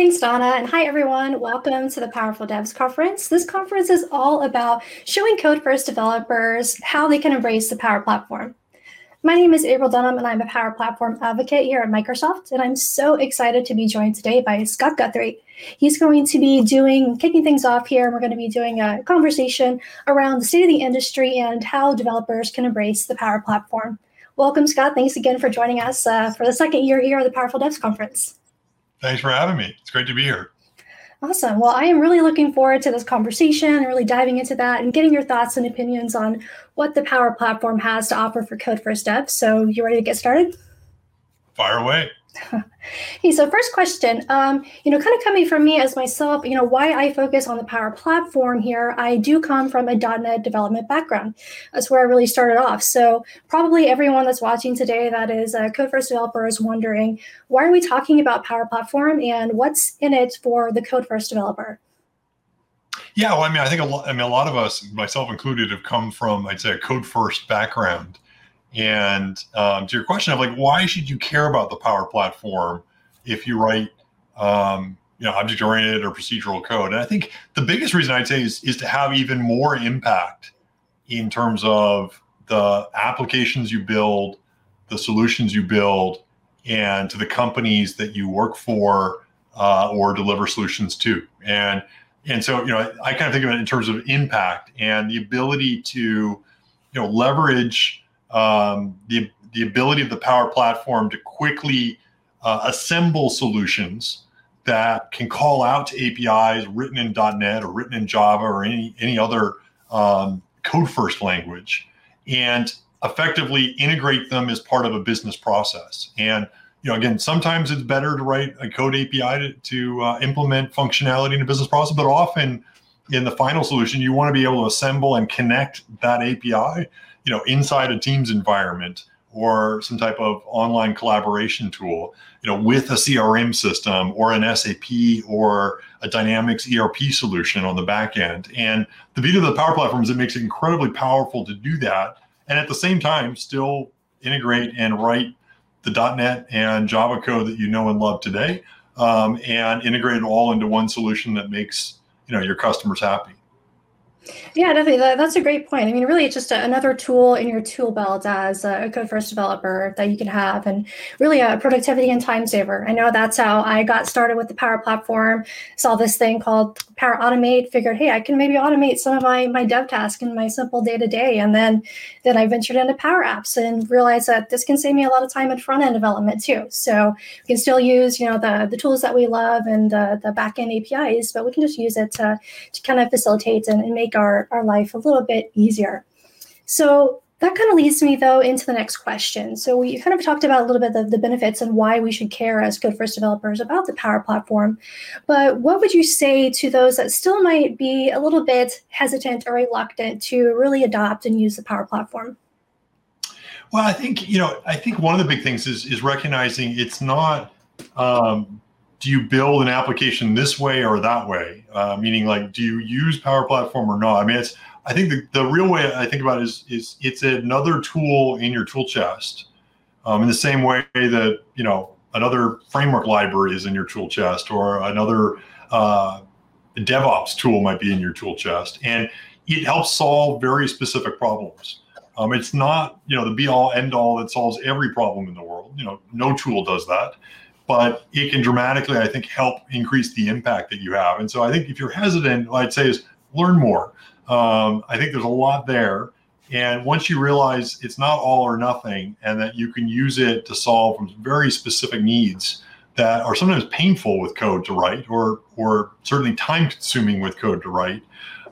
Thanks, Donna. And hi, everyone. Welcome to the Powerful Devs Conference. This conference is all about showing code first developers how they can embrace the Power Platform. My name is April Dunham, and I'm a Power Platform advocate here at Microsoft. And I'm so excited to be joined today by Scott Guthrie. He's going to be doing, kicking things off here. and We're going to be doing a conversation around the state of the industry and how developers can embrace the Power Platform. Welcome, Scott. Thanks again for joining us uh, for the second year here at the Powerful Devs Conference. Thanks for having me. It's great to be here. Awesome. Well, I am really looking forward to this conversation and really diving into that and getting your thoughts and opinions on what the Power Platform has to offer for Code First Dev. So, you ready to get started? Fire away. hey, so first question, um, you know, kind of coming from me as myself, you know, why I focus on the Power Platform here. I do come from a .NET development background. That's where I really started off. So probably everyone that's watching today that is a Code First developer is wondering, why are we talking about Power Platform and what's in it for the Code First developer? Yeah, well, I mean, I think a lot. I mean, a lot of us, myself included, have come from, I'd say, a code first background. And um, to your question of like, why should you care about the Power Platform if you write, um, you know, object oriented or procedural code? And I think the biggest reason I'd say is is to have even more impact in terms of the applications you build, the solutions you build, and to the companies that you work for uh, or deliver solutions to. And and so you know, I kind of think of it in terms of impact and the ability to you know leverage um, the, the ability of the Power Platform to quickly uh, assemble solutions that can call out to APIs written in .NET or written in Java or any any other um, code first language, and effectively integrate them as part of a business process. And you know, again, sometimes it's better to write a code API to, to uh, implement functionality in a business process, but often in the final solution, you want to be able to assemble and connect that API you know inside a teams environment or some type of online collaboration tool you know with a crm system or an sap or a dynamics erp solution on the back end. And the beauty of the power platform is it makes it incredibly powerful to do that and at the same time still integrate and write the. net and java code that you know and love today um, and integrate it all into one solution that makes you know your customers happy yeah, definitely. That, that's a great point. I mean, really, it's just a, another tool in your tool belt as a code first developer that you can have, and really a productivity and time saver. I know that's how I got started with the Power Platform. Saw this thing called Power Automate. Figured, hey, I can maybe automate some of my my dev tasks in my simple day to day, and then then I ventured into Power Apps and realized that this can save me a lot of time in front end development too. So we can still use you know the the tools that we love and the the back end APIs, but we can just use it to to kind of facilitate and, and make our, our life a little bit easier. So that kind of leads me though into the next question. So we kind of talked about a little bit of the benefits and why we should care as code first developers about the Power Platform. But what would you say to those that still might be a little bit hesitant or reluctant to really adopt and use the Power Platform? Well, I think you know, I think one of the big things is is recognizing it's not um, do you build an application this way or that way? Uh, meaning, like, do you use Power Platform or not? I mean, it's. I think the, the real way I think about it is is it's another tool in your tool chest, um, in the same way that you know another framework library is in your tool chest, or another uh, DevOps tool might be in your tool chest, and it helps solve very specific problems. Um, it's not you know the be all end all that solves every problem in the world. You know, no tool does that but it can dramatically, I think, help increase the impact that you have. And so I think if you're hesitant, I'd say is learn more. Um, I think there's a lot there. And once you realize it's not all or nothing and that you can use it to solve very specific needs that are sometimes painful with code to write or, or certainly time consuming with code to write,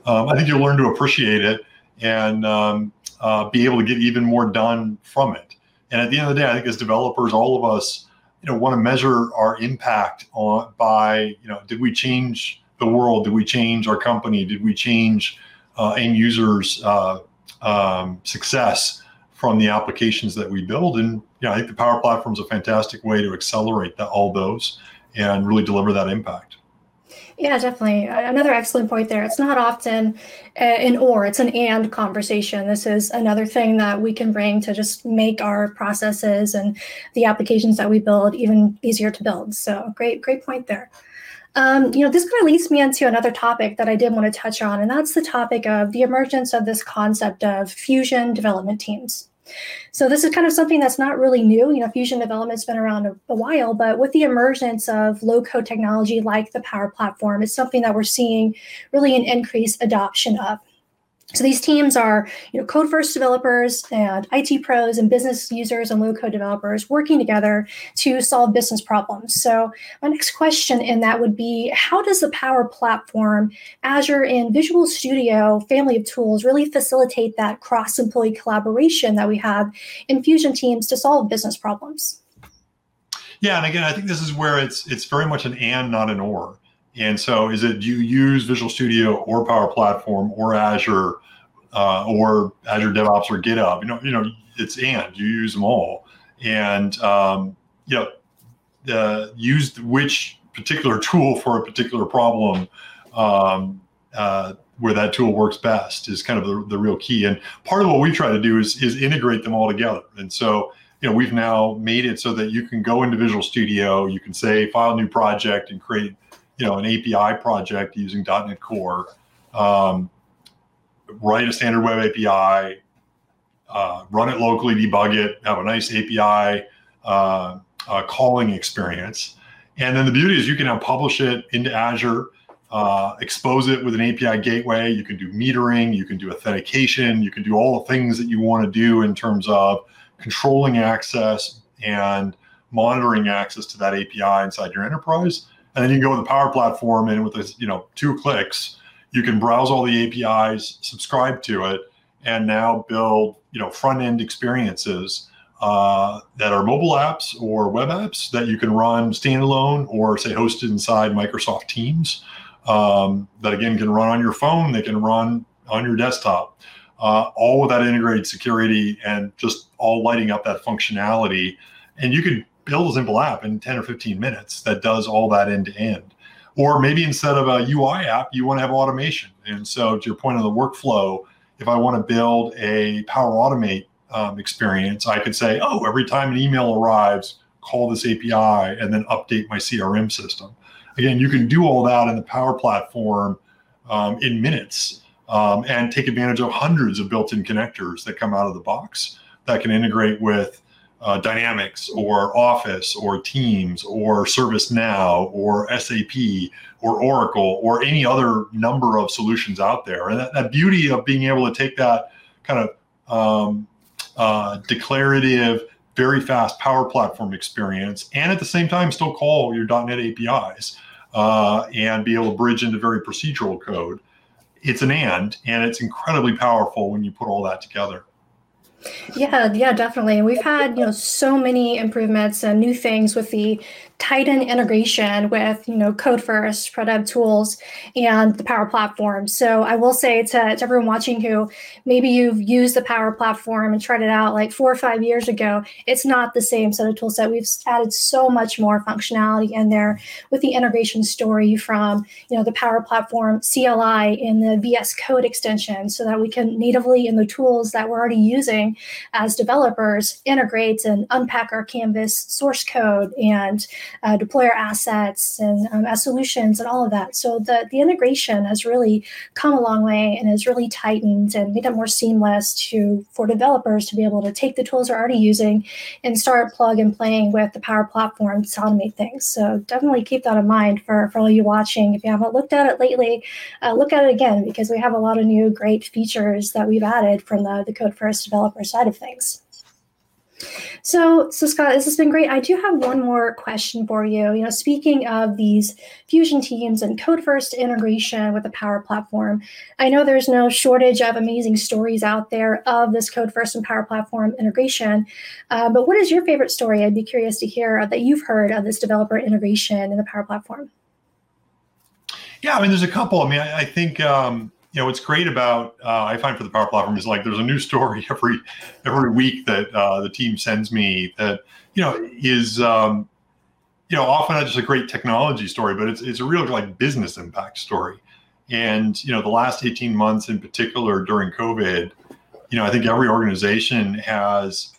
um, I think you'll learn to appreciate it and um, uh, be able to get even more done from it. And at the end of the day, I think as developers, all of us, you know want to measure our impact on by you know did we change the world? Did we change our company? Did we change uh, end users uh, um, success from the applications that we build? And you know, i think the power platform is a fantastic way to accelerate all those and really deliver that impact Yeah, definitely. Another excellent point there. It's not often an or, it's an and conversation. This is another thing that we can bring to just make our processes and the applications that we build even easier to build. So, great, great point there. Um, you know, this kind of leads me into another topic that I did want to touch on, and that's the topic of the emergence of this concept of fusion development teams. So this is kind of something that's not really new. You know, fusion development's been around a, a, while, but with the emergence of low code technology like the Power Platform, it's something that we're seeing really an increased adoption of. So these teams are, you know, code first developers and IT pros and business users and low code developers working together to solve business problems. So my next question in that would be, how does the Power Platform, Azure and Visual Studio family of tools really facilitate that cross employee collaboration that we have in Fusion teams to solve business problems? Yeah, and again, I think this is where it's it's very much an and, not an or. And so, is it do you use Visual Studio or Power Platform or Azure uh, or Azure DevOps or GitHub? You know, you know, it's and you use them all, and um, you know, uh, use which particular tool for a particular problem um, uh, where that tool works best is kind of the, the real key. And part of what we try to do is is integrate them all together. And so you know we've now made it so that you can go into Visual Studio, you can say file new project and create you know an API project using .NET Core, um, write a standard web API, uh, run it locally, debug it, have a nice API uh, uh, calling experience, and then the beauty is you can now publish it into Azure. Uh, expose it with an API gateway. You can do metering, you can do authentication, you can do all the things that you want to do in terms of controlling access and monitoring access to that API inside your enterprise and then you can go with the Power Platform, and with this, you know, two clicks, you can browse all the APIs, subscribe to it, and now build, you know, front end experiences uh, that are mobile apps or web apps that you can run standalone or say hosted inside Microsoft Teams. Um, that again can run on your phone, they can run on your desktop. Uh, all with that integrated security and just all lighting up that functionality. And you could build a simple app in 10 or 15 minutes that does all that end to end. Or maybe instead of a UI app, you want to have automation. And so, to your point on the workflow, if I want to build a Power Automate um, experience, I could say, oh, every time an email arrives, call this API and then update my CRM system. Again, you can do all that in the Power Platform um, in minutes um, and take advantage of hundreds of built in connectors that come out of the box that can integrate with uh, Dynamics or Office or Teams or ServiceNow or SAP or Oracle or any other number of solutions out there. And that, that beauty of being able to take that kind of um, uh, declarative, very fast Power Platform experience and at the same time still call your .NET APIs uh, and be able to bridge into very procedural code. It's an and, and it's incredibly powerful when you put all that together. Yeah, yeah, definitely. And We've had, you know, so many improvements and new things with the Tighten integration with you know code first product tools and the power platform. So i will say to, to everyone watching who maybe you've used the power platform and tried it out like four or five years ago it's not the same set of tools that we've added so much more functionality in there with the integration story from you know the power platform cli in the vs code extension so that we can natively in the tools that we're already using as developers integrate and unpack our canvas source code and uh, deploy our assets and um, as solutions and all of that. So the, the integration has really come a long way and has really tightened and made it more seamless to for developers to be able to take the tools they're already using and start plug and playing with the Power Platform to automate things. So definitely keep that in mind for, for all you watching. If you haven't looked at it lately, uh, look at it again because we have a lot of new great features that we've added from the, the code first developer side of things. So, so Scott, this has been great. I do have one more question for you. You know, speaking of these fusion teams and code first integration with the Power Platform, I know there's no shortage of amazing stories out there of this code first and Power Platform integration. Uh, but what is your favorite story? I'd be curious to hear that you've heard of this developer integration in the Power Platform. Yeah, I mean, there's a couple. I mean, I, I think. Um, you know what's great about uh, I find for the Power Platform is like there's a new story every every week that uh, the team sends me that you know is um, you know, often not just a great technology story, but it's it's a real like business impact story. And you know, the last 18 months in particular during COVID, you know, I think every organization has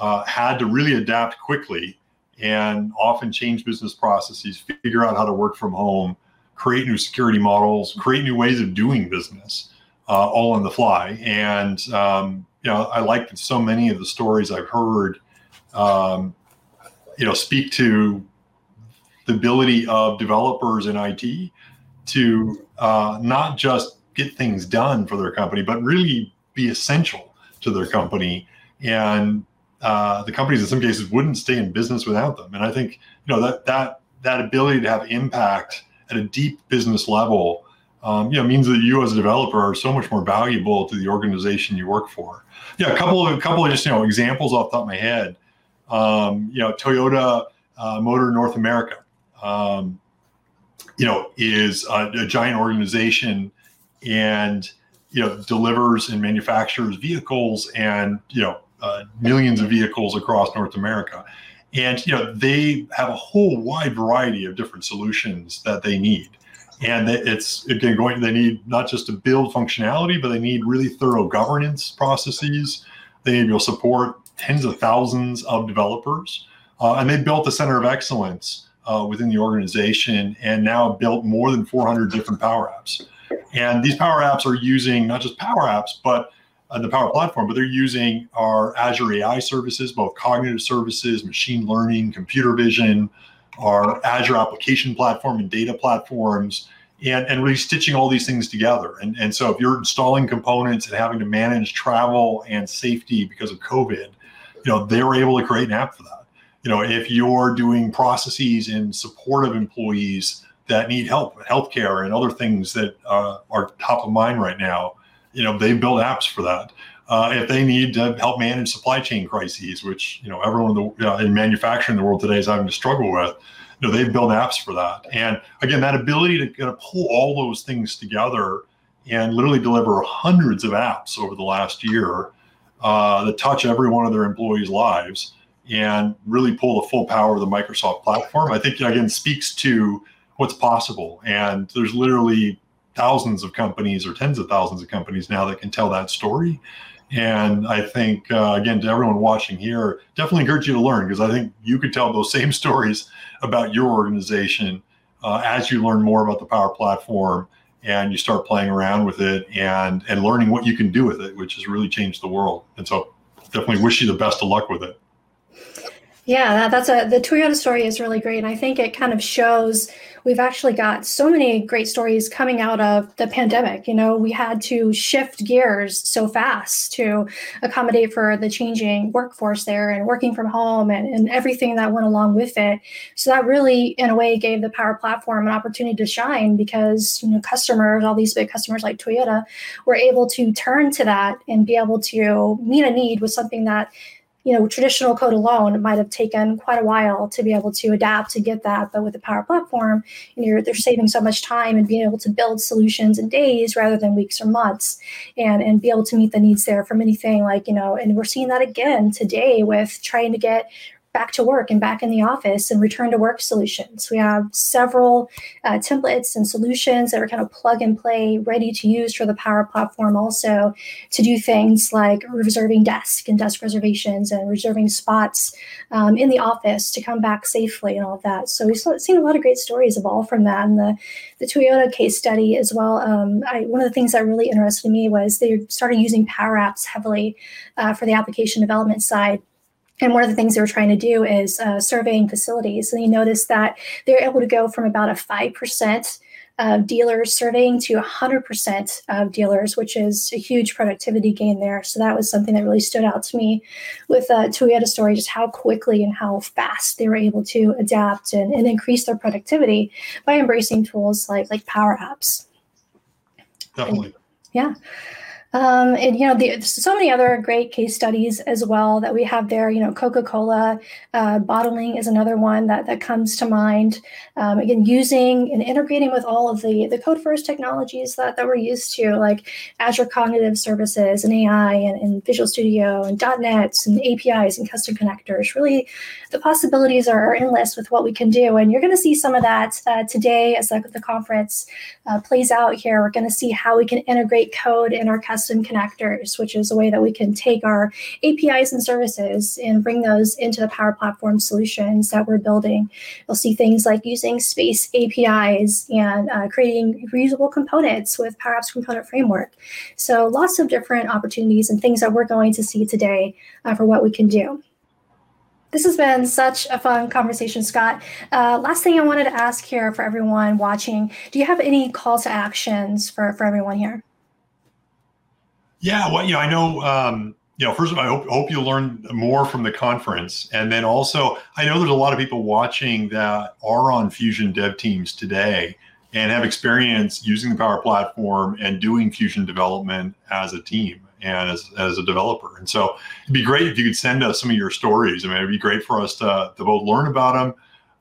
uh, had to really adapt quickly and often change business processes, figure out how to work from home, create new security models, create new ways of doing business, uh, all on the fly. And um, you know, I like that so many of the stories I've heard, um, you know, speak to the ability of developers in IT to uh, not just get things done for their company, but really be essential to their company. And uh, the companies in some cases wouldn't stay in business without them. And I think you know that that that ability to have impact at a deep business level, um, you know, means that you as a developer are so much more valuable to the organization you work for. Yeah, a couple of a couple of just you know examples off the top of my head. Um, you know, Toyota uh, Motor North America, um, you know, is a, a giant organization and you know delivers and manufactures vehicles and you know uh, millions of vehicles across North America. And you know they have a whole wide variety of different solutions that they need, and it's again going. They need not just to build functionality, but they need really thorough governance processes. They need to support tens of thousands of developers, uh, and they built a center of excellence uh, within the organization, and now built more than 400 different Power Apps. And these Power Apps are using not just Power Apps, but the Power Platform, but they're using our Azure AI services, both cognitive services, machine learning, computer vision, our Azure application platform and data platforms, and, and really stitching all these things together. And, and so if you're installing components and having to manage travel and safety because of COVID, you know, they were able to create an app for that. You know, if you're doing processes in support of employees that need help, healthcare and other things that uh, are top of mind right now, you know they build apps for that. Uh, if they need to help manage supply chain crises, which you know everyone in, the, uh, in manufacturing in the world today is having to struggle with, you know they've built apps for that. And again, that ability to kind of pull all those things together and literally deliver hundreds of apps over the last year uh, that touch every one of their employees' lives and really pull the full power of the Microsoft platform, I think again speaks to what's possible. And there's literally thousands of companies or tens of thousands of companies now that can tell that story. And I think, uh, again, to everyone watching here, definitely encourage you to learn because I think you could tell those same stories about your organization uh, as you learn more about the Power Platform and you start playing around with it and and learning what you can do with it, which has really changed the world. And so, definitely wish you the best of luck with it. Yeah, that's a the Toyota story is really great, and I think it kind of shows we've actually got so many great stories coming out of the pandemic. You know, we had to shift gears so fast to accommodate for the changing workforce there and working from home and, and everything that went along with it. So that really, in a way, gave the Power Platform an opportunity to shine because you know customers, all these big customers like Toyota, were able to turn to that and be able to meet a need with something that you know, traditional code alone might have taken quite a while to be able to adapt to get that. But with the Power Platform, you know, they're saving so much time and being able to build solutions in days rather than weeks or months, and and be able to meet the needs there from anything like you know. And we're seeing that again today with trying to get back to work and back in the office and return to work solutions. We have several uh, templates and solutions that are kind of plug and play, ready to use for the Power Platform also to do things like reserving desk and desk reservations and reserving spots um, in the office to come back safely and all of that. So we've seen a lot of great stories evolve from that. And the, the Toyota case study as well. Um, I, one of the things that really interested me was they started using Power Apps heavily uh, for the application development side and one of the things they were trying to do is uh, surveying facilities. And you notice that they're able to go from about a 5% of dealers surveying to 100% of dealers, which is a huge productivity gain there. So that was something that really stood out to me with uh, Toyota story, just how quickly and how fast they were able to adapt and, and increase their productivity by embracing tools like like Power Apps. Definitely. And, yeah. Um, and you know, the, so many other great case studies as well that we have there. You know, Coca-Cola uh, bottling is another one that that comes to mind. Um, again, using and integrating with all of the the code first technologies that, that we're used to, like Azure Cognitive Services and AI and, and Visual Studio and .NET and APIs and custom connectors. Really, the possibilities are, endless with what we can do, and you're going to see some of that uh, today as the, the conference uh, plays out here. We're going to see how we can integrate code in our custom custom connectors, which is a way that we can take our APIs and services and bring those into the Power Platform solutions that we're building. You'll see things like using space APIs and uh, creating reusable components with Power Apps Component Framework. So lots of different opportunities and things that we're going to see today uh, for what we can do. This has been such a fun conversation, Scott. Uh, last thing I wanted to ask here for everyone watching, do you have any call to actions for, for everyone here? Yeah, well, you know, I know. Um, you know, first of all, I hope, hope you learn more from the conference, and then also, I know there's a lot of people watching that are on Fusion dev teams today and have experience using the Power Platform and doing Fusion development as a team and as, as a developer. And so, it'd be great if you could send us some of your stories. I mean, it'd be great for us to, to both learn about them.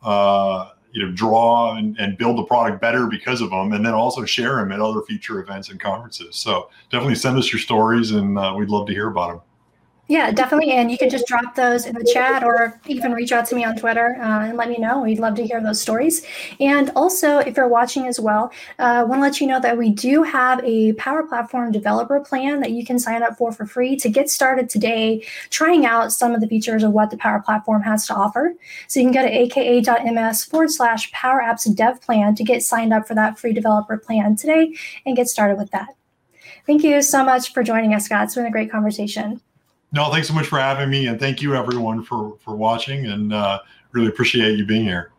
Uh, you know draw and, and build the product better because of them and then also share them at other future events and conferences. So definitely send us your stories and uh, we'd love to hear about them yeah, definitely. And you can just drop those in the chat or even reach out to me on Twitter uh, and let me know. We'd love to hear those stories. And also, if you're watching as well, I uh, want to let you know that we do have a Power Platform developer plan that you can sign up for for free to get started today, trying out some of the features of what the Power Platform has to offer. So you can go to aka.ms forward slash Power Apps Dev Plan to get signed up for that free developer plan today and get started with that. Thank you so much for joining us, Scott. It's been a great conversation. No, thanks so much for having me, and thank you everyone for for watching, and uh, really appreciate you being here.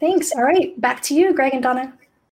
Thanks. All right, back to you, Greg and Donna.